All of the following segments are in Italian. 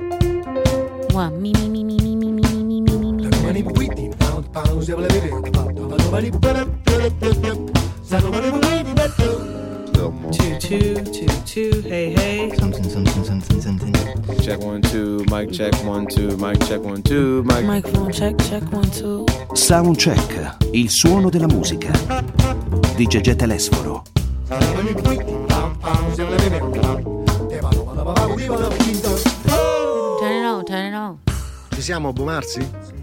Mua, mi, mi, mi, mi, mi, mi, mi, mi, mi, mi, mi, mi. Two, two, two, two, hey, hey. Something, something, something, something. Check one, two, mic check one, two, mic check one, two, mic. Microphone check, check one, two. Soundcheck, il suono della musica. Di Gegè Telesforo. Turn siamo a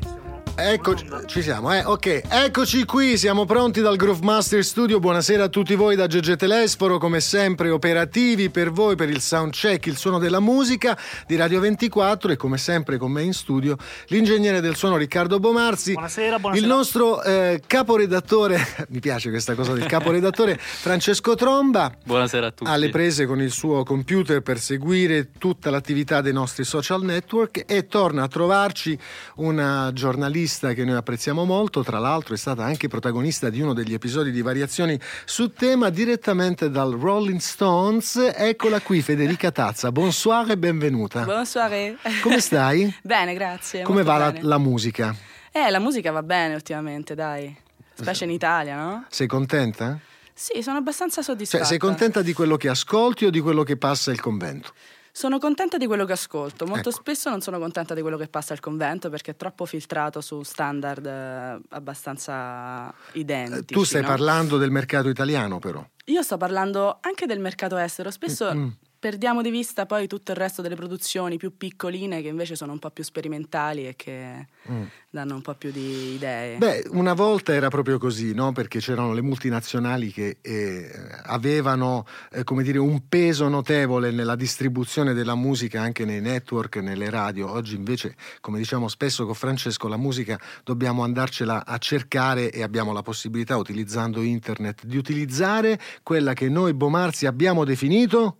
Eccoci, ci siamo, eh? Ok, eccoci qui, siamo pronti dal Groove Master Studio. Buonasera a tutti voi da GG Telesforo, come sempre operativi per voi per il soundcheck, il suono della musica di Radio 24 e come sempre con me in studio l'ingegnere del suono Riccardo Bomarzi. Buonasera, buonasera. Il nostro eh, caporedattore, mi piace questa cosa del caporedattore, Francesco Tromba. Buonasera a tutti. alle prese con il suo computer per seguire tutta l'attività dei nostri social network e torna a trovarci una giornalista che noi apprezziamo molto, tra l'altro è stata anche protagonista di uno degli episodi di variazioni su tema direttamente dal Rolling Stones. Eccola qui Federica Tazza, bonsoir e benvenuta. Buonasera. Come stai? bene, grazie. Come va la, la musica? Eh, la musica va bene ultimamente, dai. Specie in Italia, no? Sei contenta? Sì, sono abbastanza soddisfatta. Cioè, sei contenta di quello che ascolti o di quello che passa il convento? Sono contenta di quello che ascolto. Molto Ecco. spesso non sono contenta di quello che passa al convento perché è troppo filtrato su standard eh, abbastanza identici. Eh, tu stai no? parlando del mercato italiano però. Io sto parlando anche del mercato estero. Spesso Mm. Perdiamo di vista poi tutto il resto delle produzioni più piccoline che invece sono un po' più sperimentali e che danno un po' più di idee. Mm. Beh, una volta era proprio così, no? Perché c'erano le multinazionali che eh, avevano, eh, come dire, un peso notevole nella distribuzione della musica anche nei network, nelle radio. Oggi invece, come diciamo spesso con Francesco, la musica dobbiamo andarcela a cercare e abbiamo la possibilità, utilizzando internet, di utilizzare quella che noi Bomarzi abbiamo definito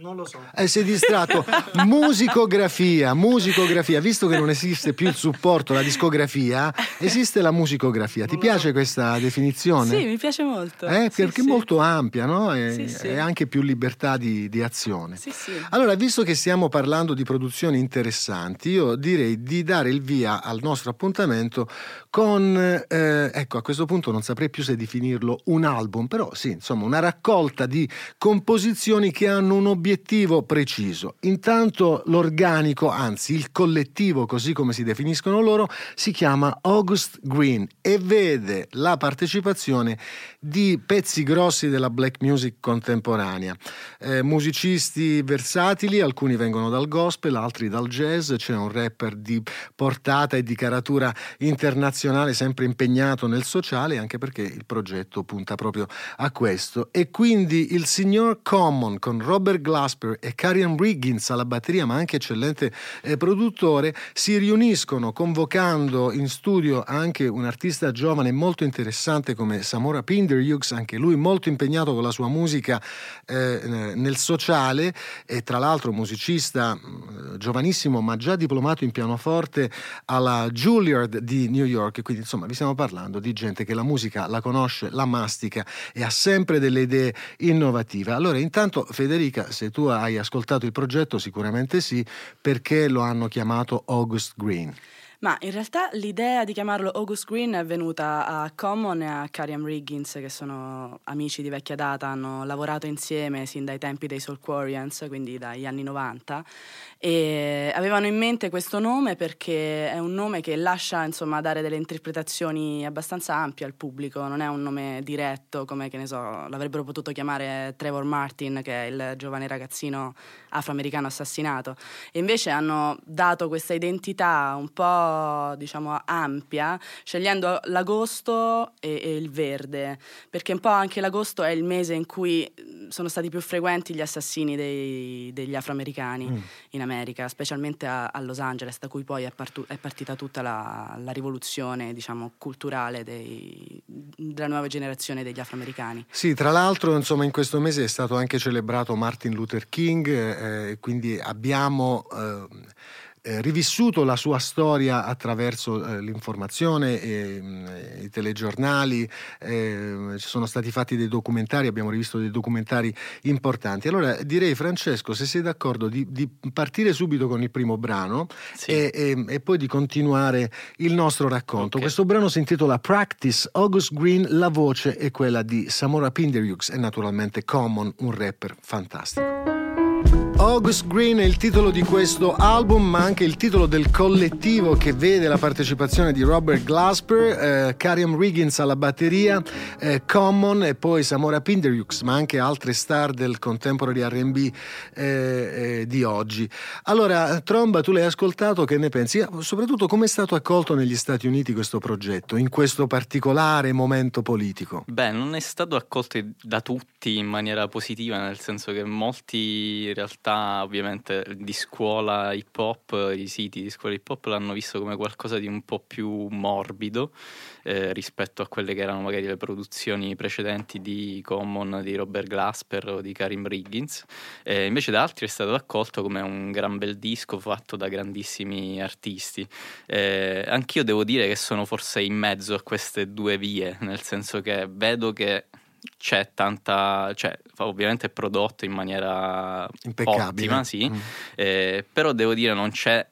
Non lo so. e si è distratto. musicografia, musicografia. Visto che non esiste più il supporto, la discografia, esiste la musicografia. Ti piace questa definizione? Sì, mi piace molto. Eh, Sì, perché è sì. molto ampia, no? E, Sì, sì. anche più libertà di, di azione. Sì, sì. Allora, visto che stiamo parlando di produzioni interessanti, io direi di dare il via al nostro appuntamento con, eh, ecco, a questo punto non saprei più se definirlo un album, però sì, insomma, una raccolta di composizioni che hanno un obiettivo preciso. Intanto l'organico, anzi il collettivo, così come si definiscono loro, si chiama August Green e vede la partecipazione di pezzi grossi della black music contemporanea. Eh, musicisti versatili, alcuni vengono dal gospel, altri dal jazz, c'è un rapper di portata e di caratura internazionale sempre impegnato nel sociale, anche perché il progetto punta proprio a questo. E quindi il signor Common con Robert Glasper e Karian Riggins alla batteria, ma anche eccellente eh, produttore, si riuniscono convocando in studio anche un artista giovane molto interessante come Samora Pinderhughes, anche lui molto impegnato con la sua musica eh, nel sociale e tra l'altro musicista mh, giovanissimo ma già diplomato in pianoforte alla Juilliard di New York, quindi insomma vi stiamo parlando di gente che la musica la conosce, la mastica e ha sempre delle idee innovative. Allora intanto Federica, se tu hai ascoltato il progetto sicuramente sì, perché lo hanno chiamato August Green. Ma in realtà l'idea di chiamarlo August Green è venuta a Common e a Kariam Riggins, che sono amici di vecchia data, hanno lavorato insieme sin dai tempi dei Soul Quarians, quindi dagli anni 90, e avevano in mente questo nome perché è un nome che lascia insomma dare delle interpretazioni abbastanza ampie al pubblico, non è un nome diretto come che ne so, l'avrebbero potuto chiamare Trevor Martin, che è il giovane ragazzino afroamericano assassinato, e invece hanno dato questa identità un po' diciamo ampia, scegliendo l'agosto e, e il verde, perché un po' anche l'agosto è il mese in cui sono stati più frequenti gli assassini dei- degli afroamericani in America, specialmente a, a Los Angeles, da cui poi è, partu- è partita tutta la, la rivoluzione diciamo, culturale dei- della nuova generazione degli afroamericani. Sì, tra l'altro, insomma, in questo mese è stato anche celebrato Martin Luther King, eh, quindi abbiamo eh, eh, rivissuto la sua storia attraverso eh, l'informazione, eh, i telegiornali, eh, ci sono stati fatti dei documentari, abbiamo rivisto dei documentari importanti. Allora direi Francesco, se sei d'accordo, di, di partire subito con il primo brano Sì. e, e- e poi di continuare il nostro racconto. Ok. Questo brano si intitola Practice, August Green, la voce è quella di Samora Pinderhughes e naturalmente Common, un rapper fantastico. August Green è il titolo di questo album, ma anche il titolo del collettivo che vede la partecipazione di Robert Glasper, eh, Kariam Riggins alla batteria, eh, Common e poi Samora Pinderhughes, ma anche altre star del contemporary RB eh, eh, di oggi. Allora, Tromba, tu l'hai ascoltato, che ne pensi? Soprattutto come è stato accolto negli Stati Uniti questo progetto, in questo particolare momento politico? Beh, non è stato accolto da tutti in maniera positiva, nel senso che molti in realtà ovviamente di scuola hip hop, i siti di scuola hip hop l'hanno visto come qualcosa di un po' più morbido eh, rispetto a quelle che erano magari le produzioni precedenti di Common, di Robert Glasper o di Karim Riggins. Eh, invece da altri è stato accolto come un gran bel disco fatto da grandissimi artisti. Eh, anch'io devo dire che sono forse in mezzo a queste due vie, nel senso che vedo che c'è tanta, cioè ovviamente è prodotto in maniera Impeccabile. ottima, sì, Mm. eh, però devo dire non c'è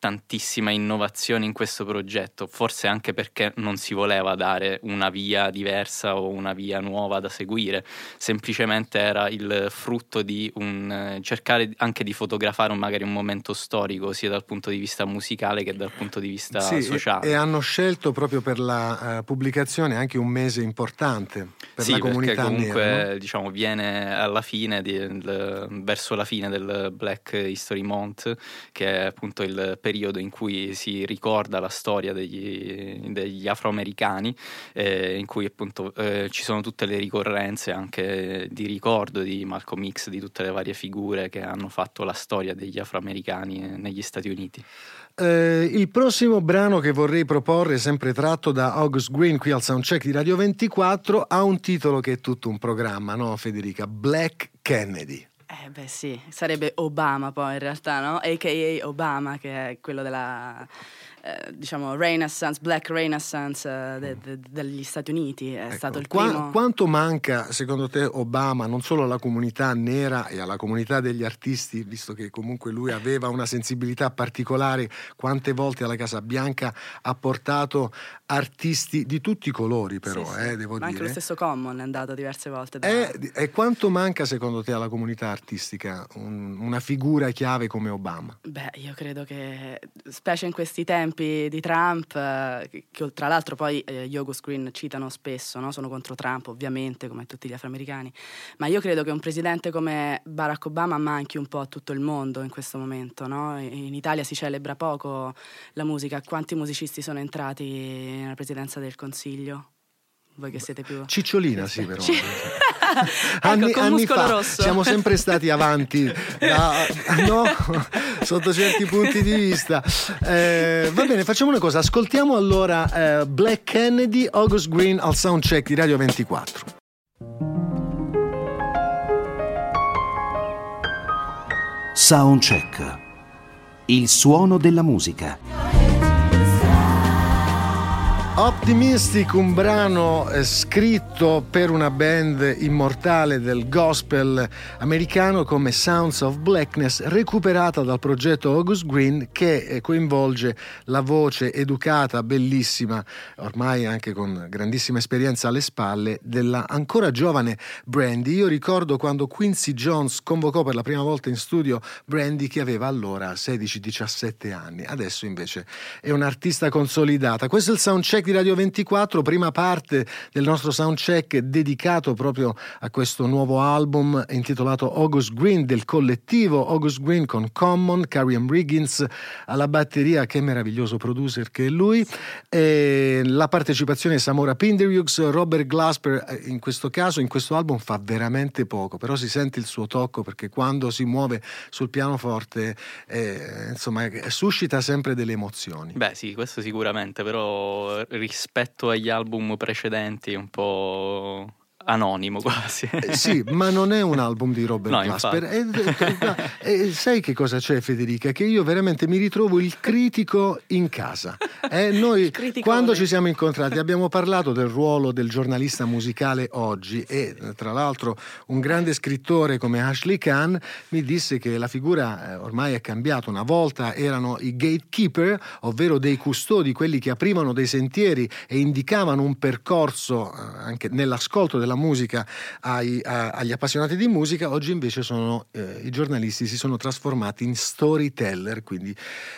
tantissima innovazione in questo progetto, forse anche perché non si voleva dare una via diversa o una via nuova da seguire, semplicemente era il frutto di un eh, cercare anche di fotografare un- magari un momento storico sia dal punto di vista musicale che dal punto di vista Sì, e- sociale. E, hanno scelto proprio per la eh, pubblicazione anche un mese importante per sì, la perché comunità comunque nera. no? diciamo viene alla fine di- del- verso la fine del Black History Month che è appunto il periodo in cui si ricorda la storia degli, degli afroamericani eh, in cui appunto eh, ci sono tutte le ricorrenze anche di ricordo di Malcolm X di tutte le varie figure che hanno fatto la storia degli afroamericani negli Stati Uniti Eh, il prossimo brano che vorrei proporre, sempre tratto da August Green qui al soundcheck di Radio 24, ha un titolo che è tutto un programma, no Federica? Black Kennedy. Eh beh sì, sarebbe Obama poi in realtà, no? A.k.a. Obama, che è quello della, eh, diciamo, Renaissance, Black Renaissance eh, de- de- degli Stati Uniti. È Ecco, stato il qua- primo... quanto manca secondo te Obama non solo alla comunità nera e alla comunità degli artisti, visto che comunque lui aveva una sensibilità particolare, quante volte alla Casa Bianca ha portato artisti di tutti i colori però, Sì, sì. eh, devo Ma anche dire. lo stesso Common è andato diverse volte. Da... E, e quanto manca secondo te alla comunità artistica un- una figura chiave come Obama? Beh, io credo che, specie in questi tempi di Trump, eh, che, tra l'altro poi eh, August Green citano spesso, no? sono contro Trump ovviamente, come tutti gli afroamericani, ma io credo che un presidente come Barack Obama manchi un po' a tutto il mondo in questo momento. no? In Italia si celebra poco la musica, quanti musicisti sono entrati nella presidenza del Consiglio? Voi che siete più... Cicciolina sì però. Anni, ecco, con anni fa rosso. siamo sempre stati avanti da- no? Sotto certi punti di vista Eh, va bene facciamo una cosa ascoltiamo allora eh, Black Kennedy August Green al soundcheck di Radio 24 Soundcheck. Il suono della musica. Optimistic, un brano eh, scritto per una band immortale del gospel americano come Sounds of Blackness, recuperata dal progetto August Green che eh, coinvolge la voce educata, bellissima, ormai anche con grandissima esperienza alle spalle, della ancora giovane Brandy. Io ricordo quando Quincy Jones convocò per la prima volta in studio Brandy che aveva allora 16-17 anni, adesso invece è un'artista consolidata. Questo è il soundcheck di Radio 24, prima parte del nostro soundcheck dedicato proprio a questo nuovo album intitolato August Green del collettivo August Green con Common, Kariam Riggins alla batteria, che meraviglioso producer che è lui, e la partecipazione di Samora Pinderhughes, Robert Glasper eh, in questo caso, in questo album fa veramente poco, però si sente il suo tocco perché quando si muove sul pianoforte eh, insomma suscita sempre delle emozioni. Beh, sì, questo sicuramente, però rispetto agli album precedenti un po' anonimo quasi. Eh, sì, ma non è un album di Robert No, Glasper. E, e- e sai che cosa c'è, Federica? Che io veramente mi ritrovo il critico in casa. Eh, noi, quando ci siamo incontrati, abbiamo parlato del ruolo del giornalista musicale oggi. E tra l'altro, un grande scrittore come Ashley Kahn mi disse che la figura eh, ormai è cambiata. Una volta erano i gatekeeper, ovvero dei custodi, quelli che aprivano dei sentieri e indicavano un percorso eh, anche nell'ascolto della musica ai- a- agli appassionati di musica, oggi invece sono, eh, i giornalisti si sono trasformati in storyteller, quindi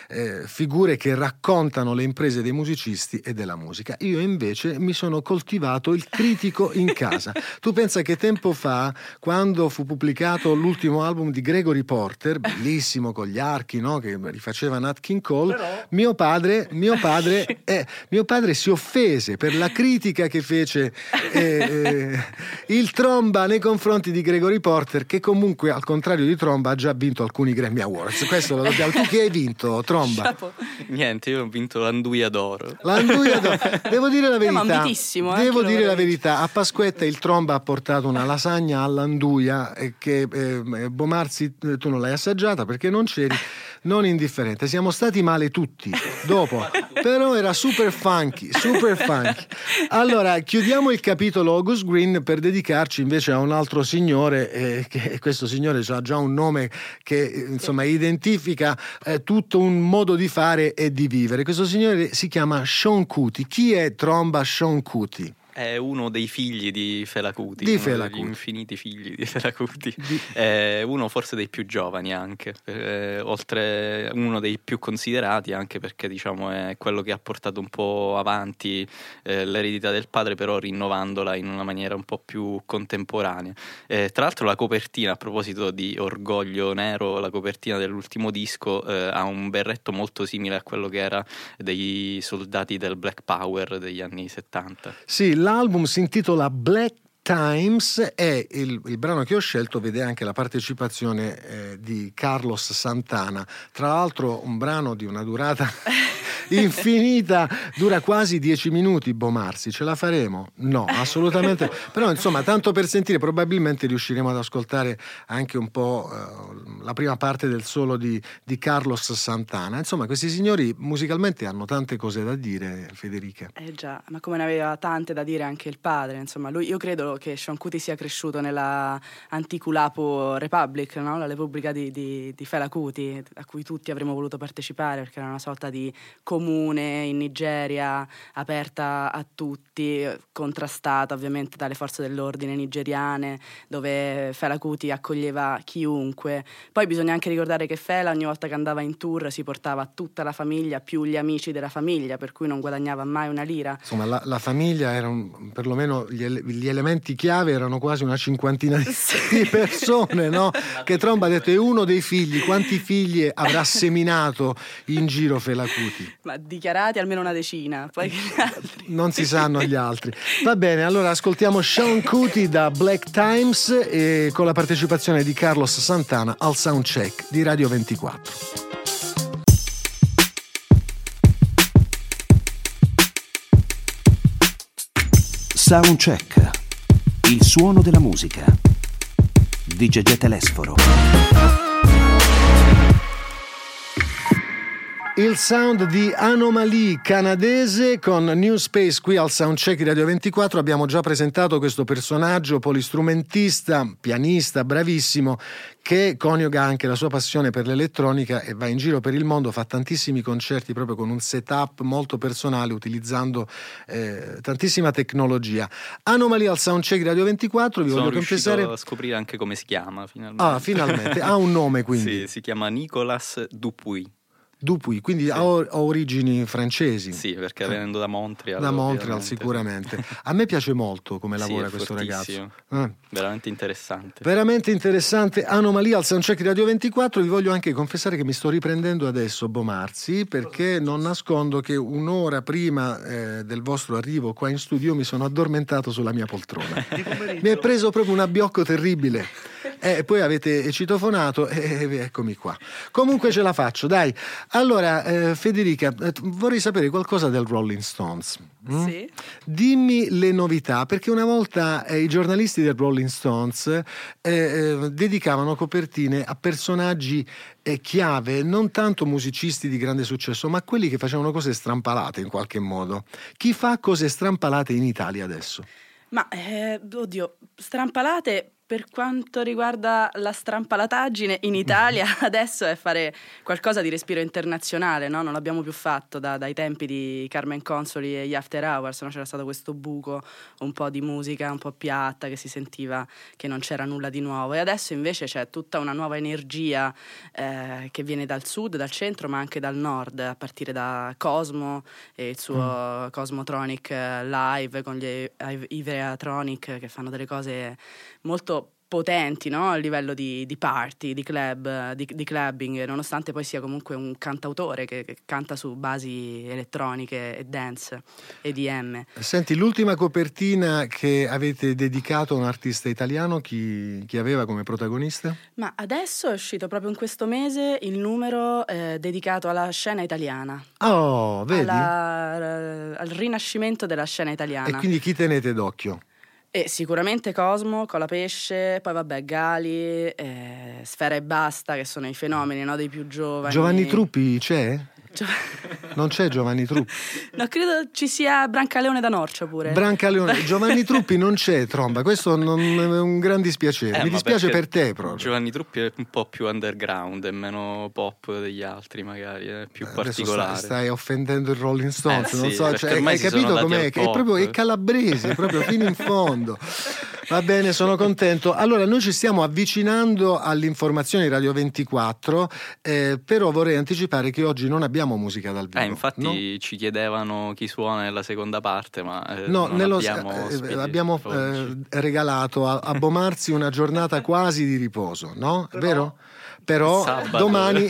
eh, figure che raccontano le imprese dei musicisti e della musica. Io invece mi sono coltivato il critico in casa. Tu pensa che tempo fa, quando fu pubblicato l'ultimo album di Gregory Porter, bellissimo con gli archi no? che rifaceva Nat King Cole, mio padre, mio padre, eh, mio padre si offese per la critica che fece eh, eh, il Tromba nei confronti di Gregory Porter, che comunque al contrario di Tromba ha già vinto alcuni Grammy Awards. Questo lo dobbiamo. Tu che hai vinto, Tromba? Chapeau. Niente, io ho vinto l'Anduia d'oro. L'Anduia d'oro. Devo dire la Eh, verità. eh, Devo dire la verità. A Pasquetta il Tromba ha portato una lasagna all'Anduia eh, che eh, Bomarzi eh, tu non l'hai assaggiata perché non c'eri. Non indifferente, siamo stati male tutti dopo, però era super funky, super funky. Allora, chiudiamo il capitolo August Green per dedicarci invece a un altro signore, eh, che questo signore ha già un nome che insomma identifica eh, tutto un modo di fare e di vivere. Questo signore si chiama Sean Kuti. Chi è Tromba Sean Kuti? È uno dei figli di Fela Kuti, Di uno Fela degli Kuti. infiniti figli di Fela Kuti. Di- È uno forse dei più giovani anche, eh, oltre uno dei più considerati anche perché diciamo è quello che ha portato un po' avanti eh, l'eredità del padre, però rinnovandola in una maniera un po' più contemporanea. Eh, tra l'altro la copertina, a proposito di Orgoglio Nero, la copertina dell'ultimo disco eh, ha un berretto molto simile a quello che era dei soldati del Black Power degli anni 70. Sì, l'album si intitola Black Times e il, il brano che ho scelto vede anche la partecipazione eh, di Carlos Santana. Tra l'altro un brano di una durata infinita, dura quasi dieci minuti, Bomarsi, ce la faremo? No, assolutamente. Però insomma, tanto per sentire, probabilmente riusciremo ad ascoltare anche un po' eh, la prima parte del solo di, di Carlos Santana. Insomma, questi signori musicalmente hanno tante cose da dire, Federica. Eh già, ma come ne aveva tante da dire anche il padre, insomma, lui, io credo che Sean Kuti sia cresciuto nella Anticulapo Republic, no? la Repubblica di, di, di Fela Kuti, a cui tutti avremmo voluto partecipare perché era una sorta di comune in Nigeria, aperta a tutti, contrastata ovviamente dalle forze dell'ordine nigeriane, dove Fela Kuti accoglieva chiunque. Poi bisogna anche ricordare che Fela ogni volta che andava in tour si portava tutta la famiglia più gli amici della famiglia, per cui non guadagnava mai una lira. Insomma, la, la famiglia era un- perlomeno gli, ele- gli elementi chiave erano quasi una cinquantina di, di persone, no? Che Tromba ha detto è uno dei figli, quanti figli avrà seminato in giro Felacuti? Ma dichiarati almeno una decina, poi che gli altri. Non si sanno gli altri. Va bene, allora ascoltiamo Sean Cuti da Black Times e con la partecipazione di Carlos Santana al soundcheck di Radio 24. Soundcheck. Il suono della musica. Di Gegè Telesforo. Il sound di Anomalie canadese con New Space qui al Soundcheck di Radio 24 abbiamo già presentato questo personaggio polistrumentista, pianista, bravissimo che coniuga anche la sua passione per l'elettronica e va in giro per il mondo, fa tantissimi concerti proprio con un setup molto personale utilizzando eh, tantissima tecnologia. Anomalie al Soundcheck di Radio 24, vi Sono voglio confessare a scoprire anche come si chiama finalmente. Ah, finalmente ha un nome quindi. Sì, si chiama Nicolas Dupuy. Dupuy, quindi ha, or- ha origini francesi. Sì, perché venendo da Montreal. Da Montreal ovviamente. sicuramente. A me piace molto come Sì, lavora questo fortissimo. ragazzo. Eh. Veramente interessante. Veramente interessante Anomalia al Soundcheck di Radio 24. Vi voglio anche confessare che mi sto riprendendo adesso Bomarzi perché non nascondo che un'ora prima eh, del vostro arrivo qua in studio mi sono addormentato sulla mia poltrona. mi è preso proprio un abbiocco terribile. E poi avete citofonato e eccomi qua. Comunque ce la faccio, dai. Allora, eh, Federica, eh, vorrei sapere qualcosa del Rolling Stones. mm? Sì. Dimmi le novità, perché una volta eh, i giornalisti del Rolling Stones eh, eh, dedicavano copertine a personaggi eh, chiave, non tanto musicisti di grande successo, ma quelli che facevano cose strampalate in qualche modo. Chi fa cose strampalate in Italia adesso? Ma, eh, oddio, strampalate per quanto riguarda la strampalataggine in Italia adesso è fare qualcosa di respiro internazionale, no? Non l'abbiamo più fatto da- dai tempi di Carmen Consoli e gli After Hours, no? C'era stato questo buco, un po' di musica un po' piatta che si sentiva che non c'era nulla di nuovo e adesso invece c'è tutta una nuova energia eh, che viene dal sud, dal centro ma anche dal nord, a partire da Cosmo e il suo Cosmotronic eh, live con gli Ivreatronic che fanno delle cose molto potenti no? a livello di, di party, di club, eh, di, di clubbing, nonostante poi sia comunque un cantautore che, che canta su basi elettroniche e dance, EDM. Senti, l'ultima copertina che avete dedicato a un artista italiano, chi, chi aveva come protagonista? Ma adesso è uscito proprio in questo mese il numero eh, dedicato alla scena italiana, Oh, vedi? alla- al rinascimento della scena E italiana. quindi chi tenete d'occhio? E sicuramente Cosmo, Colapesce, poi vabbè Gali, eh, Sfera e Basta, che sono i fenomeni no, dei più giovani. Giovanni Truppi c'è? Gio- Non c'è Giovanni Truppi? no, credo ci sia Brancaleone da Norcia pure. Brancaleone, Giovanni Truppi non c'è, Tromba, questo non è un gran dispiacere. Eh, Mi dispiace per te proprio. Giovanni Truppi è un po' più underground e meno pop degli altri, magari, è più Adesso particolare. stai, stai offendendo il Rolling Stones, Eh, non sì, so, cioè, ormai hai si sono capito dati com'è? È pop. proprio è calabrese, proprio fino in fondo. Va bene, sono contento. Allora, noi ci stiamo avvicinando all'informazione di Radio 24, eh, però vorrei anticipare che oggi non abbiamo musica dal vivo. Eh, infatti no? ci chiedevano chi suona nella seconda parte, ma eh, No, non nello- abbiamo eh, ospiti abbiamo eh, regalato a, a Bomarzi una giornata quasi di riposo, no? È vero? Però domani,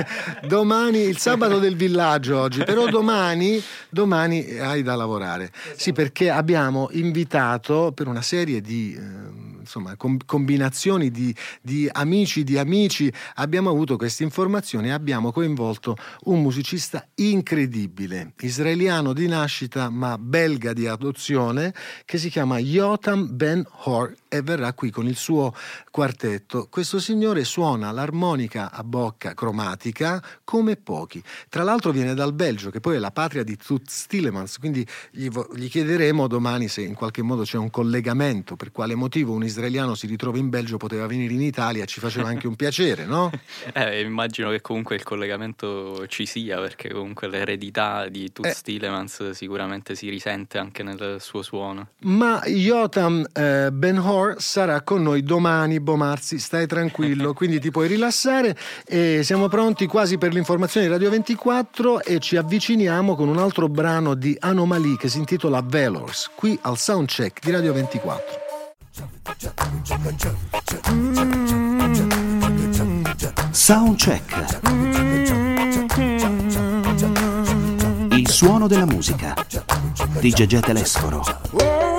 domani, il sabato del villaggio oggi, però domani, domani hai da lavorare. Sì, perché abbiamo invitato per una serie di eh, insomma, com- combinazioni di, di amici di amici, abbiamo avuto queste informazioni e abbiamo coinvolto un musicista incredibile, israeliano di nascita ma belga di adozione, che si chiama Yotam Ben Hor e verrà qui con il suo quartetto. Questo signore suona l'armonica a bocca cromatica come pochi. Tra l'altro viene dal Belgio, che poi è la patria di Toots Tillemans, quindi gli, gli chiederemo domani se in qualche modo c'è un collegamento, per quale motivo un israeliano si ritrova in Belgio, poteva venire in Italia, ci faceva anche un piacere, no? Eh, immagino che comunque il collegamento ci sia, perché comunque l'eredità di Toots Eh. Tillemans sicuramente si risente anche nel suo suono. Ma Yotam eh, Ben Hor sarà con noi domani, Bomarzi, stai tranquillo, quindi ti puoi rilassare e siamo pronti quasi per l'informazione di Radio 24 e ci avviciniamo con un altro brano di Anomaly che si intitola Velors, qui al Soundcheck di Radio 24. Soundcheck. Il suono della musica di Gegè Telesforo.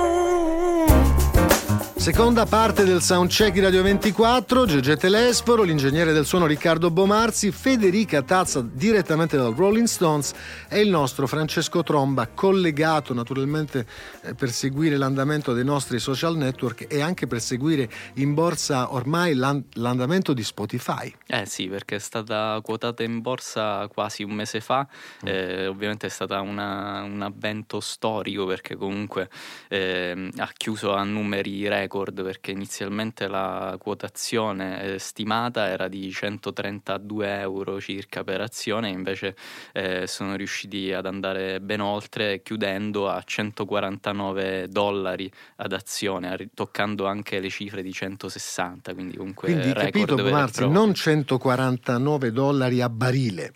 Seconda parte del soundcheck di Radio 24, Gegè Telesforo, l'ingegnere del suono Riccardo Bomarzi, Federica Tazza direttamente dal Rolling Stones e il nostro Francesco Tromba collegato naturalmente eh, per seguire l'andamento dei nostri social network e anche per seguire in borsa ormai l'an- l'andamento di Spotify. Eh sì, perché è stata quotata in borsa quasi un mese fa, Mm. eh, ovviamente è stata una- un avvento storico perché comunque ehm, ha chiuso a numeri record perché inizialmente la quotazione eh, stimata era di 132 euro circa per azione, invece eh, sono riusciti ad andare ben oltre chiudendo a 149 dollari ad azione, toccando anche le cifre di 160, quindi comunque Quindi record capito proprio. non 149 dollari a barile,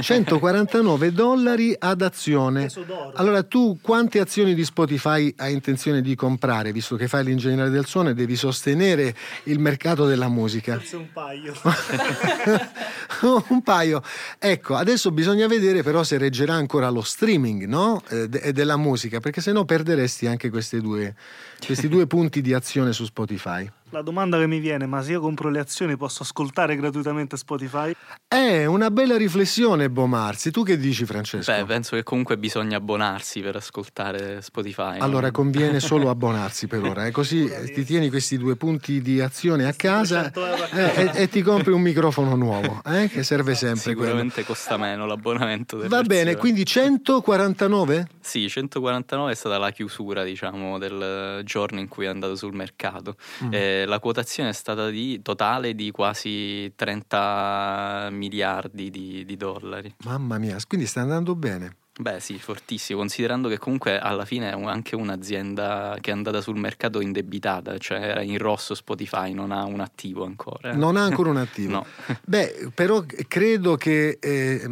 149 dollari ad azione. Allora tu quante azioni di Spotify hai intenzione di comprare, visto che fai l'ingegnere del suono e devi sostenere il mercato della musica? Forse un paio. un paio. Ecco, adesso bisogna vedere però se reggerà ancora lo streaming no? Eh, de- della musica, perché sennò perderesti anche queste due- questi due punti di azione su Spotify. La domanda che mi viene, ma se io compro le azioni posso ascoltare gratuitamente Spotify? È una bella riflessione, Bomarzi. Tu che dici, Francesco? Beh, penso che comunque bisogna abbonarsi per ascoltare Spotify. no? Allora conviene solo abbonarsi per ora, eh, così ti tieni questi due punti di azione a casa 200 euro a eh, e, e ti compri un microfono nuovo, eh, che serve sempre quello. Sicuramente costa meno l'abbonamento. Va bene, versione. quindi 149? Sì, 149 è stata la chiusura, diciamo, del giorno in cui è andato sul mercato. Mm. Eh, la quotazione è stata di totale di quasi 30 miliardi di, di dollari. Mamma mia, quindi sta andando bene. Beh, sì, fortissimo, considerando che comunque alla fine è un- anche un'azienda che è andata sul mercato indebitata, cioè era in rosso Spotify, non ha un attivo ancora. Non ha ancora un attivo. No. Beh, però credo che eh,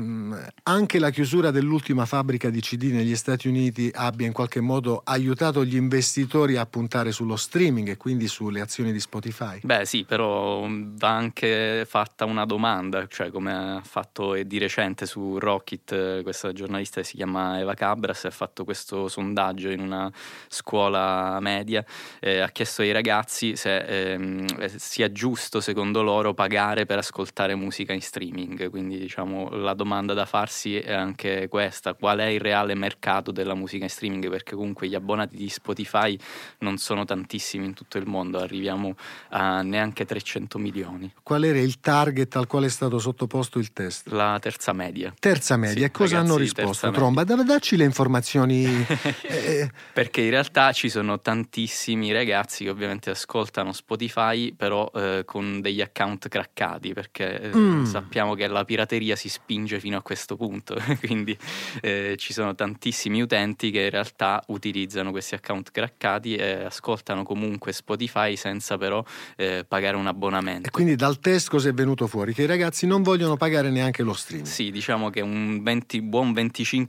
anche la chiusura dell'ultima fabbrica di CD negli Stati Uniti abbia in qualche modo aiutato gli investitori a puntare sullo streaming e quindi sulle azioni di Spotify. Beh sì, però mh, va anche fatta una domanda, cioè come ha fatto di recente su Rocket, eh, questa giornalista si chiama Eva Cabras, ha fatto questo sondaggio in una scuola media, eh, ha chiesto ai ragazzi se ehm, eh, sia giusto secondo loro pagare per ascoltare musica in streaming, quindi diciamo la domanda da farsi è anche questa, qual è il reale mercato della musica in streaming, perché comunque gli abbonati di Spotify non sono tantissimi in tutto il mondo, arriviamo a neanche 300 milioni. Qual era il target al quale è stato sottoposto il test? La terza media. Terza media, Sì, e cosa ragazzi, hanno risposto? Tromba, Da- dacci le informazioni. eh, Perché in realtà ci sono tantissimi ragazzi che ovviamente ascoltano Spotify, però eh, con degli account craccati, perché eh, Mm. sappiamo che la pirateria si spinge fino a questo punto. Quindi eh, ci sono tantissimi utenti che in realtà utilizzano questi account craccati e ascoltano comunque Spotify senza però eh, pagare un abbonamento. e quindi dal test cosa è venuto fuori? Che i ragazzi non vogliono pagare neanche lo streaming. Sì, diciamo che un 20 buon 25%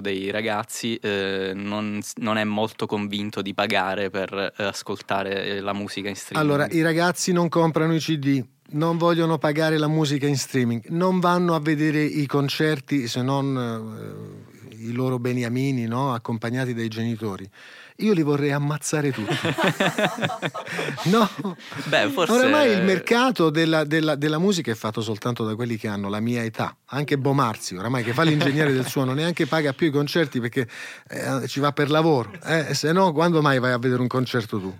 dei ragazzi eh, non, non è molto convinto di pagare per eh, ascoltare eh, la musica in streaming. Allora, i ragazzi non comprano i CD, non vogliono pagare la musica in streaming, non vanno a vedere i concerti se non eh, i loro beniamini, no? accompagnati dai genitori. Io li vorrei ammazzare tutti. no, Beh, forse- oramai il mercato della, della- della musica è fatto soltanto da quelli che hanno la mia età. Anche Bomarzi, oramai che fa l'ingegnere del suono, neanche paga più i concerti perché eh, ci va per lavoro. Eh, se no, quando mai vai a vedere un concerto tu?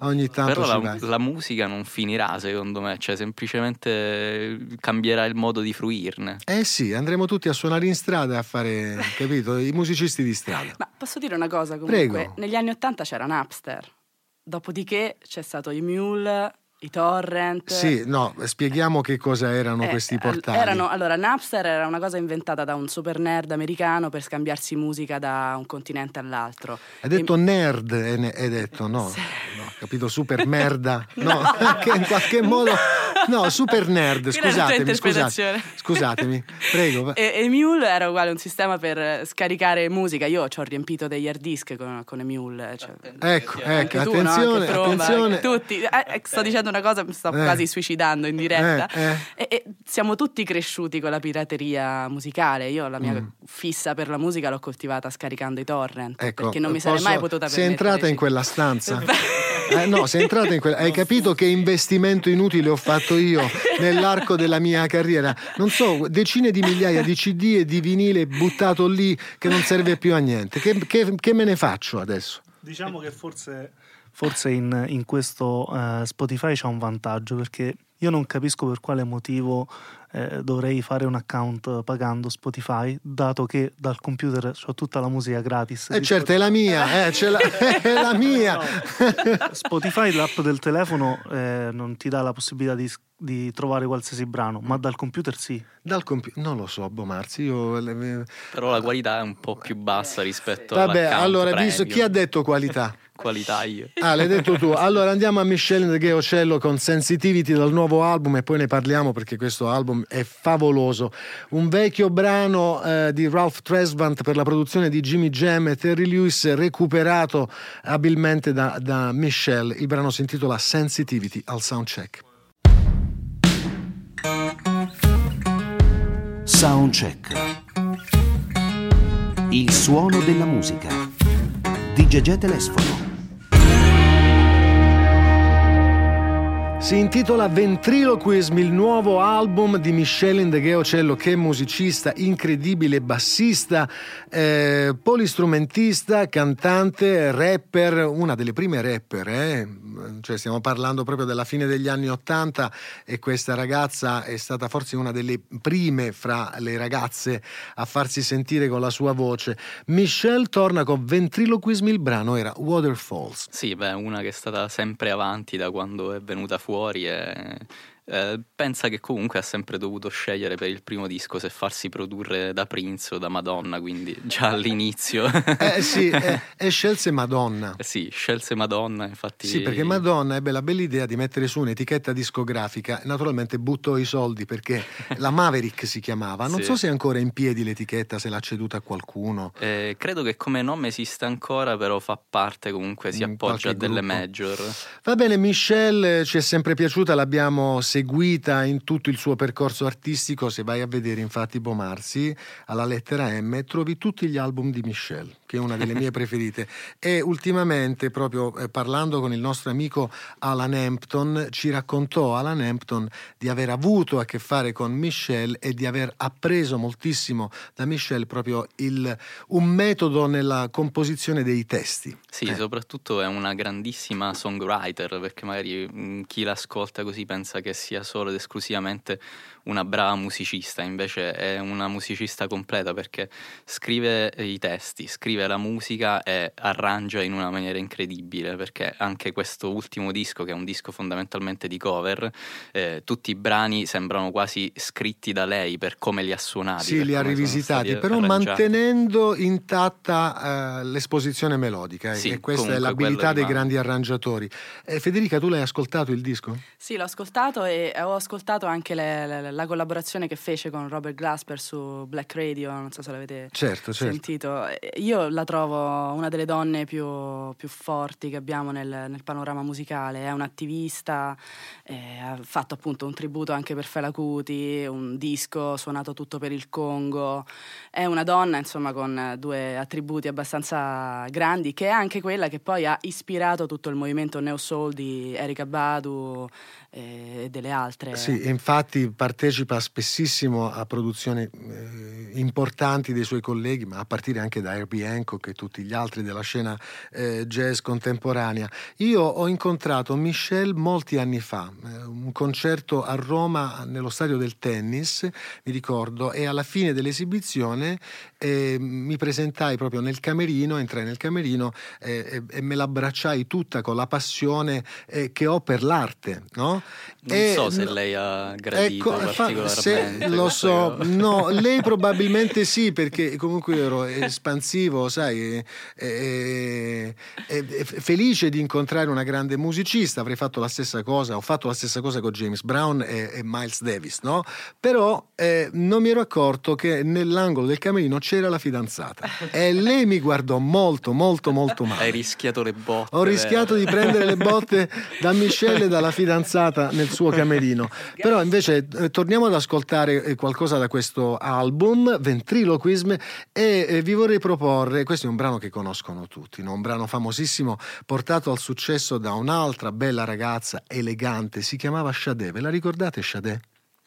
Ogni tanto Però ci la, vai. la musica non finirà, secondo me, cioè semplicemente cambierà il modo di fruirne. Eh sì, andremo tutti a suonare in strada e a fare, capito, i musicisti di strada. Ma posso dire una cosa comunque? Prego. Negli anni Ottanta c'era Napster, dopodiché c'è stato i Mule, i torrent. Sì, no, spieghiamo che cosa erano Eh, questi al- portali. erano- allora, Napster era una cosa inventata da un super nerd americano per scambiarsi musica da un continente all'altro. Hai detto nerd, hai ne- hai detto, no? No, capito, super merda. No, che in qualche modo... No, super nerd, scusatemi, scusate, interpretazione. scusatemi, prego. E, e Mule era uguale un sistema per eh, scaricare musica. Io ci ho riempito degli hard disk con, con Emule. Cioè, Ecco, ecco, tu, no? attenzione, attenzione. tutti. Eh, eh, sto dicendo una cosa, mi sto Eh. quasi suicidando in diretta. Eh, eh. E, e siamo tutti cresciuti con la pirateria musicale. Io la mia Mm. fissa per la musica l'ho coltivata scaricando i torrent. Ecco, perché non mi sarei posso- mai potuta Sei permettere. entrata in quella stanza? Eh, no, sei entrata in quella. Hai capito che investimento inutile ho fatto io nell'arco della mia carriera? Non so, decine di migliaia di CD e di vinile buttato lì che non serve più a niente. Che, che- che me ne faccio adesso? Diciamo che forse, forse in, in questo eh, Spotify c'è un vantaggio perché io non capisco per quale motivo eh, dovrei fare un account pagando Spotify, dato che dal computer ho tutta la musica gratis. Eh di certo, è la mia, eh, l'ha- è la mia. Spotify, l'app del telefono, eh, non ti dà la possibilità di, di trovare qualsiasi brano, ma dal computer sì. Dal computer, non lo so, Bomarzi, io... le- Però la qualità è un po' più bassa rispetto Vabbè, all'account allora, premium. visto, chi ha detto qualità? Qualità io. Ah, l'hai detto tu. Allora andiamo a Michelle Ndeghe con Sensitivity dal nuovo album e poi ne parliamo perché questo album è favoloso. Un vecchio brano eh, di Ralph Tresvant per la produzione di Jimmy Jam e Terry Lewis recuperato abilmente da, da Michelle. Il brano si intitola Sensitivity al soundcheck. Soundcheck. Il suono della musica. Di Gegè Telesfono. Si intitola Ventriloquism, il nuovo album di Michelle Indegheocello, che è musicista, incredibile bassista, eh, polistrumentista, cantante, rapper, una delle prime rapper, eh? cioè stiamo parlando proprio della fine degli anni Ottanta e questa ragazza è stata forse una delle prime fra le ragazze a farsi sentire con la sua voce. Michelle torna con Ventriloquism, il brano era Waterfalls. Sì, beh, una che è stata sempre avanti da quando è venuta fuori fuori e eh, pensa che comunque ha sempre dovuto scegliere per il primo disco se farsi produrre da Prince o da Madonna, quindi già all'inizio. eh sì, e, e scelse Madonna. Eh sì, scelse Madonna, infatti. Sì, perché Madonna ebbe la bella idea di mettere su un'etichetta discografica, naturalmente buttò i soldi perché la Maverick si chiamava, non sì. so se è ancora in piedi l'etichetta, se l'ha ceduta a qualcuno. Eh, credo che come nome esista ancora, però fa parte comunque, si appoggia a delle gruppo. major. Va bene, Michelle ci è sempre piaciuta, l'abbiamo seguita seguita in tutto il suo percorso artistico, se vai a vedere infatti Bomarsi, alla lettera M, trovi tutti gli album di Michelle, che è una delle mie preferite. E ultimamente, proprio eh, parlando con il nostro amico Alan Hampton, ci raccontò Alan Hampton di aver avuto a che fare con Michelle e di aver appreso moltissimo da Michelle proprio il, un metodo nella composizione dei testi. Sì, eh. soprattutto è una grandissima songwriter, perché magari mh, mm, chi l'ascolta così pensa che sia sia solo ed esclusivamente una brava musicista, invece è una musicista completa perché scrive i testi, scrive la musica e arrangia in una maniera incredibile, perché anche questo ultimo disco, che è un disco fondamentalmente di cover, eh, tutti i brani sembrano quasi scritti da lei per come li ha suonati. Sì, li ha rivisitati, però arrangiati. mantenendo intatta uh, l'esposizione melodica, sì, e questa è l'abilità dei grandi arrangiatori. Eh, Federica, tu l'hai ascoltato il disco? Sì, l'ho ascoltato e ho ascoltato anche le, le la collaborazione che fece con Robert Glasper su Black Radio, non so se l'avete certo, certo. sentito. Io la trovo una delle donne più, più forti che abbiamo nel, nel, panorama musicale. È un'attivista, eh, ha fatto appunto un tributo anche per Fela Kuti, un disco suonato tutto per il Congo. È una donna, insomma, con due attributi abbastanza grandi, che è anche quella che poi ha ispirato tutto il movimento Neo Soul di Erika Badu e delle altre. Sì, infatti partecipa spessissimo a produzioni eh, importanti dei suoi colleghi, ma a partire anche da Herbie Hancock e tutti gli altri della scena eh, jazz contemporanea. Io ho incontrato Michelle molti anni fa, eh, un concerto a Roma nello stadio del tennis, mi ricordo, e alla fine dell'esibizione eh, mi presentai proprio nel camerino, entrai nel camerino eh, e me l'abbracciai tutta con la passione eh, che ho per l'arte, no? Non e, so se lei ha gradito ecco, particolarmente. Lo so, no, lei probabilmente sì, perché comunque ero espansivo, sai, e, e, e, felice di incontrare una grande musicista, avrei fatto la stessa cosa, ho fatto la stessa cosa con James Brown e, Miles Davis, no? Però eh, non mi ero accorto che nell'angolo del camerino c'era la fidanzata e lei mi guardò molto, molto, molto male. Hai rischiato le botte. Ho rischiato di prendere le botte da Michelle e dalla fidanzata nel suo camerino. Però invece eh, torniamo ad ascoltare eh, qualcosa da questo album, Ventriloquism, e eh, vi vorrei proporre, questo è un brano che conoscono tutti, no? un brano famosissimo portato al successo da un'altra bella ragazza elegante, si chiamava Shadé, ve la ricordate Shadé?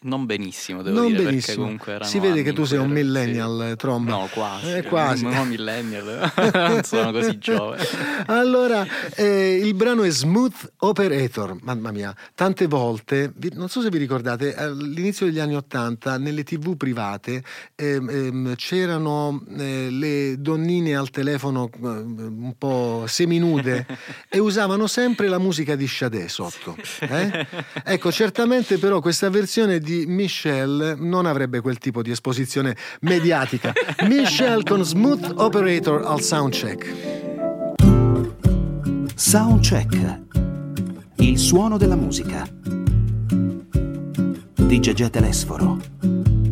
Non benissimo, devo non dire, benissimo. comunque Si vede che tu sei un millennial, sì. Tromba. No, quasi. Eh, quasi. Non millennial, non sono così giovane. allora, eh, il brano è Smooth Operator, mamma mia, tante volte, non so se vi ricordate, all'inizio degli anni Ottanta, nelle tv private eh, c'erano eh, le donnine al telefono eh, un po' seminude e usavano sempre la musica di Sade sotto. Eh? Ecco, certamente però questa versione di di Michelle non avrebbe quel tipo di esposizione mediatica. Michelle con Smooth Operator al soundcheck. Soundcheck. Il suono della musica. Di Gegè Telesforo.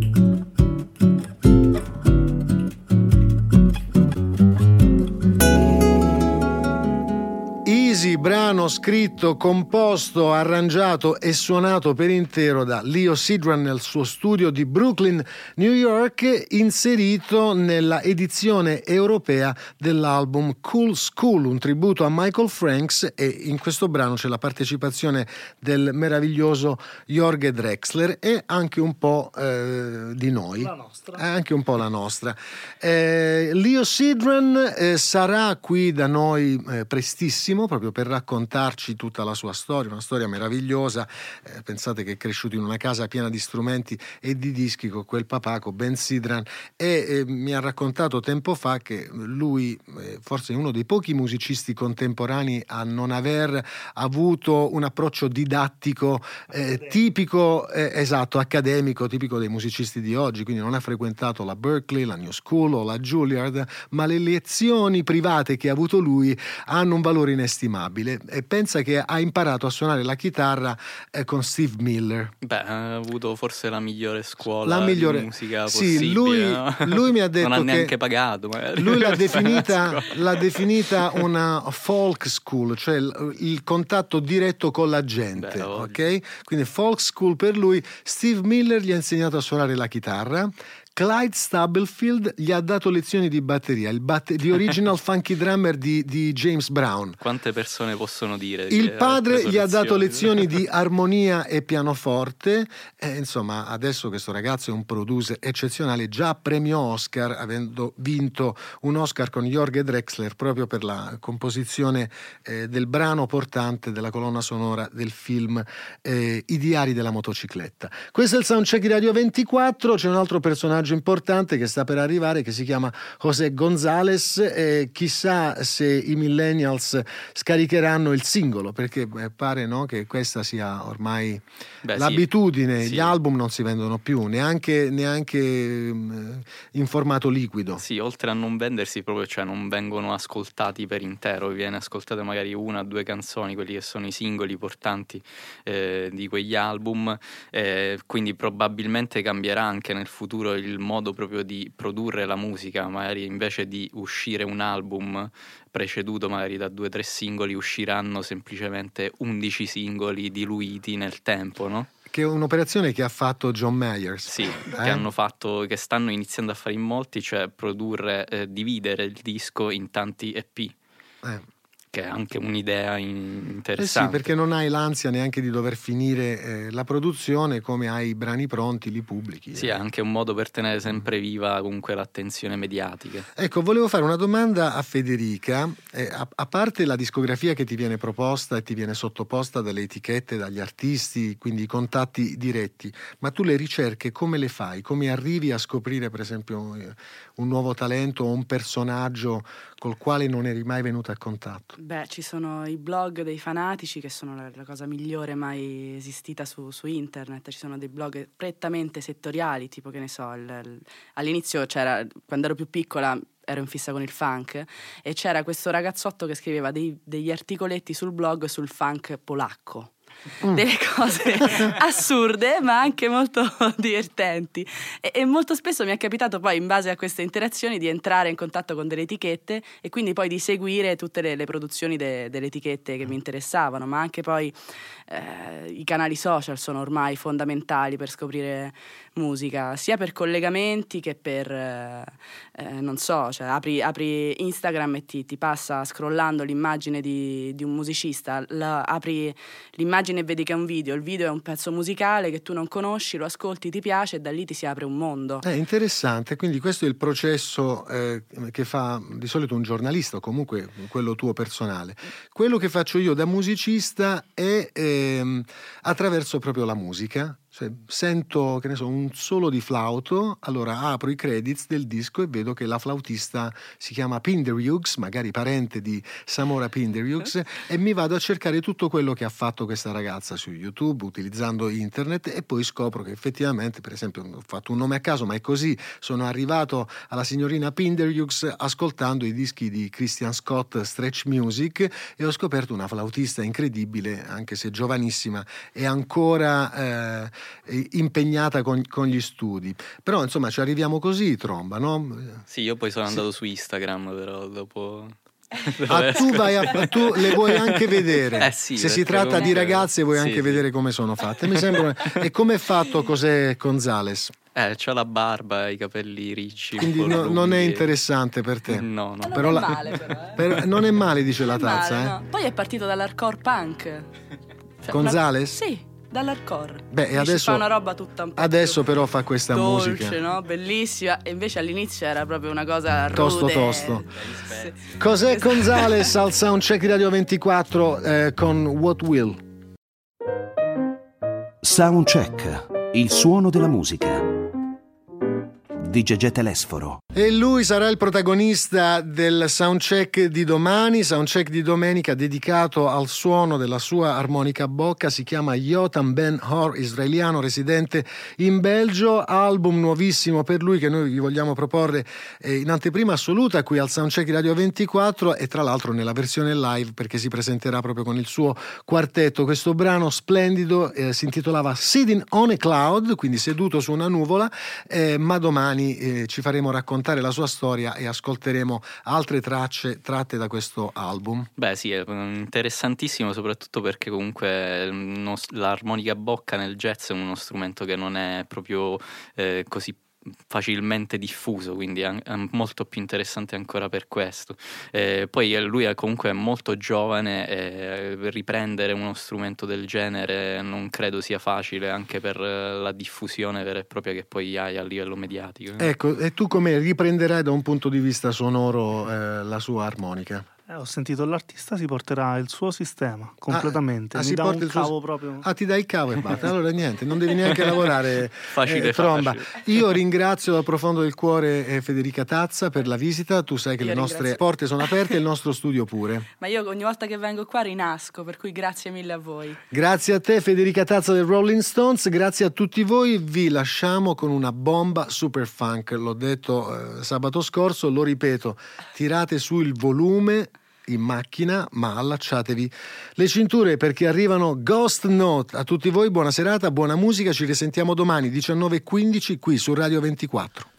Brano scritto, composto, arrangiato e suonato per intero da Leo Sidran nel suo studio di Brooklyn, New York, inserito nella edizione europea dell'album Cool School, un tributo a Michael Franks e in questo brano c'è la partecipazione del meraviglioso Jorge Drexler e anche un po' eh, di noi. La nostra. Anche un po' la nostra. Eh, Leo Sidran eh, sarà qui da noi eh, prestissimo proprio per raccontarci tutta la sua storia, una storia meravigliosa. Eh, pensate che è cresciuto in una casa piena di strumenti e di dischi con quel papà, con Ben Sidran, e eh, mi ha raccontato tempo fa che lui eh, forse è uno dei pochi musicisti contemporanei a non aver avuto un approccio didattico eh, tipico, eh, esatto, accademico, tipico dei musicisti di oggi, quindi non ha frequentato la Berkeley, la New School o la Juilliard, ma le lezioni private che ha avuto lui hanno un valore inestimabile e pensa che ha imparato a suonare la chitarra eh, con Steve Miller. Beh, ha avuto forse la migliore scuola La migliore- di musica sì, possibile. lui- no? lui mi ha detto Non ha che- neanche pagato, magari. Lui l'ha definita, l'ha definita una folk school, cioè il, il contatto diretto con la gente. Beh, ok? Quindi folk school per lui. Steve Miller gli ha insegnato a suonare la chitarra. Clyde Stubblefield gli ha dato lezioni di batteria, il batte- di original funky drummer di, di James Brown. Quante persone possono dire? Il padre gli ha dato lezioni? lezioni di armonia e pianoforte. E, insomma, adesso questo ragazzo è un producer eccezionale, già premio Oscar, avendo vinto un Oscar con Jorge Drexler proprio per la composizione eh, del brano portante della colonna sonora del film eh, I diari della motocicletta. Questo è il soundcheck di Radio 24. C'è un altro personaggio importante che sta per arrivare che si chiama José González. E chissà se i millennials scaricheranno il singolo perché pare no, che questa sia ormai Beh, sì. l'abitudine. Sì. Gli album non si vendono più neanche, neanche mm, in formato liquido. Sì, oltre a non vendersi proprio, cioè non vengono ascoltati per intero, viene ascoltate magari una o due canzoni, quelli che sono i singoli portanti eh, di quegli album, eh, quindi probabilmente cambierà anche nel futuro il modo proprio di produrre la musica, magari invece di uscire un album preceduto magari da due o tre singoli, usciranno semplicemente 11 singoli diluiti nel tempo, no? Che è un'operazione che ha fatto John Mayers. Sì, Eh? che hanno fatto, che stanno iniziando a fare in molti, cioè produrre, eh, dividere il disco in tanti EP, Eh. Che è anche un'idea in- Eh sì, interessante. perché non hai l'ansia neanche di dover finire eh, la produzione, come hai i brani pronti, li pubblichi. Sì, è anche un modo per tenere sempre viva comunque l'attenzione mediatica. Ecco, volevo fare una domanda a Federica. Eh, a, a parte la discografia che ti viene proposta e ti viene sottoposta dalle etichette, dagli artisti, quindi i contatti diretti, ma tu le ricerche come le fai? Come arrivi a scoprire, per esempio, eh, un nuovo talento o un personaggio col quale non eri mai venuto a contatto? Beh, ci sono i blog dei fanatici che sono la, la cosa migliore mai esistita su, su internet. Ci sono dei blog prettamente settoriali, tipo che ne so, il- il- all'inizio c'era, quando ero più piccola ero in fissa con il funk e c'era questo ragazzotto che scriveva dei- degli articoletti sul blog sul funk polacco. Delle cose assurde ma anche molto divertenti. E, e molto spesso mi è capitato poi in base a queste interazioni di entrare in contatto con delle etichette e quindi poi di seguire tutte le, le produzioni de- delle etichette che mi interessavano ma anche poi eh, i canali social sono ormai fondamentali per scoprire musica sia per collegamenti che per eh, eh, non so cioè apri, apri Instagram e ti, ti passa scrollando l'immagine di, di un musicista la- apri l'immagine e vedi che è un video il video è un pezzo musicale che tu non conosci lo ascolti ti piace e da lì ti si apre un mondo È interessante, quindi questo è il processo eh, che fa di solito un giornalista o comunque quello tuo personale. Quello che faccio io da musicista è ehm, attraverso proprio la musica. Cioè, sento che ne so, un solo di flauto, allora apro i credits del disco e vedo che la flautista si chiama Pinderhughes, magari parente di Samora Pinderhughes, e mi vado a cercare tutto quello che ha fatto questa ragazza su YouTube utilizzando internet e poi scopro che effettivamente, per esempio, ho fatto un nome a caso, ma è così, sono arrivato alla signorina Pinderhughes ascoltando i dischi di Christian Scott Stretch Music e ho scoperto una flautista incredibile, anche se giovanissima e ancora eh, impegnata con, con gli studi. Però insomma ci arriviamo così, tromba, no? Sì, io poi sono Sì. andato su Instagram però dopo... Ah, tu, vai a, tu le vuoi anche vedere. Eh sì, Se si tratta di comunque- ragazze vuoi sì, anche sì. vedere come sono fatte. Mi sembra... e come è fatto José Gonzales? Eh, c'ha la barba, i capelli ricci. Quindi no- non è interessante per te. No, no. Non Però è la- male però, eh. Per- non è male, dice la Non è tazza. male, eh. no. Poi è partito dall'hardcore punk. Cioè, Gonzales? una- Sì, dall'hardcore. Beh, e adesso- fa una roba tutta un po' Adesso più però fa questa dolce, musica. no? Bellissima. E invece all'inizio era proprio una cosa Tosto, rude. tosto. Sì. Cos'è Gonzales al soundcheck di Radio 24 eh, con What Will? Soundcheck, il suono della musica. Di Gegè Telesforo. E lui sarà il protagonista del soundcheck di domani, soundcheck di domenica dedicato al suono della sua armonica bocca, si chiama Yotam Ben Hor, israeliano residente in Belgio, album nuovissimo per lui che noi vi vogliamo proporre eh, in anteprima assoluta qui al soundcheck di Radio 24 e tra l'altro nella versione live perché si presenterà proprio con il suo quartetto. Questo brano splendido eh, si intitolava Sitting on a Cloud, quindi seduto su una nuvola, eh, ma domani eh, ci faremo raccontare la sua storia e ascolteremo altre tracce tratte da questo album. Beh sì, è mm, interessantissimo soprattutto perché comunque uno- l'armonica a bocca nel jazz è uno strumento che non è proprio eh, così facilmente diffuso, quindi è molto più interessante ancora per questo. Eh, poi eh, lui è comunque molto giovane e riprendere uno strumento del genere non credo sia facile anche per eh, la diffusione vera e propria che poi hai a livello mediatico. Ecco, e tu come riprenderai da un punto di vista sonoro eh, la sua armonica? Eh, ho sentito l'artista si porterà il suo sistema completamente. Ah, Mi si dà porta un il suo- cavo proprio. Ah, ti dai il cavo e basta. Allora niente, non devi neanche lavorare Facile, eh, tromba. facile. Io ringrazio dal profondo del cuore eh, Federica Tazza per la visita. Tu sai che Io le nostre ringrazio. porte sono aperte e il nostro studio pure. Ma io ogni volta che vengo qua rinasco, per cui grazie mille a voi. Grazie a te Federica Tazza del Rolling Stones, grazie a tutti voi, vi lasciamo con una bomba super funk, l'ho detto eh, sabato scorso, lo ripeto, tirate su il volume in macchina ma allacciatevi le cinture perché arrivano Ghost Note. A tutti voi buona serata, buona musica, ci risentiamo domani 19.15 qui su Radio 24.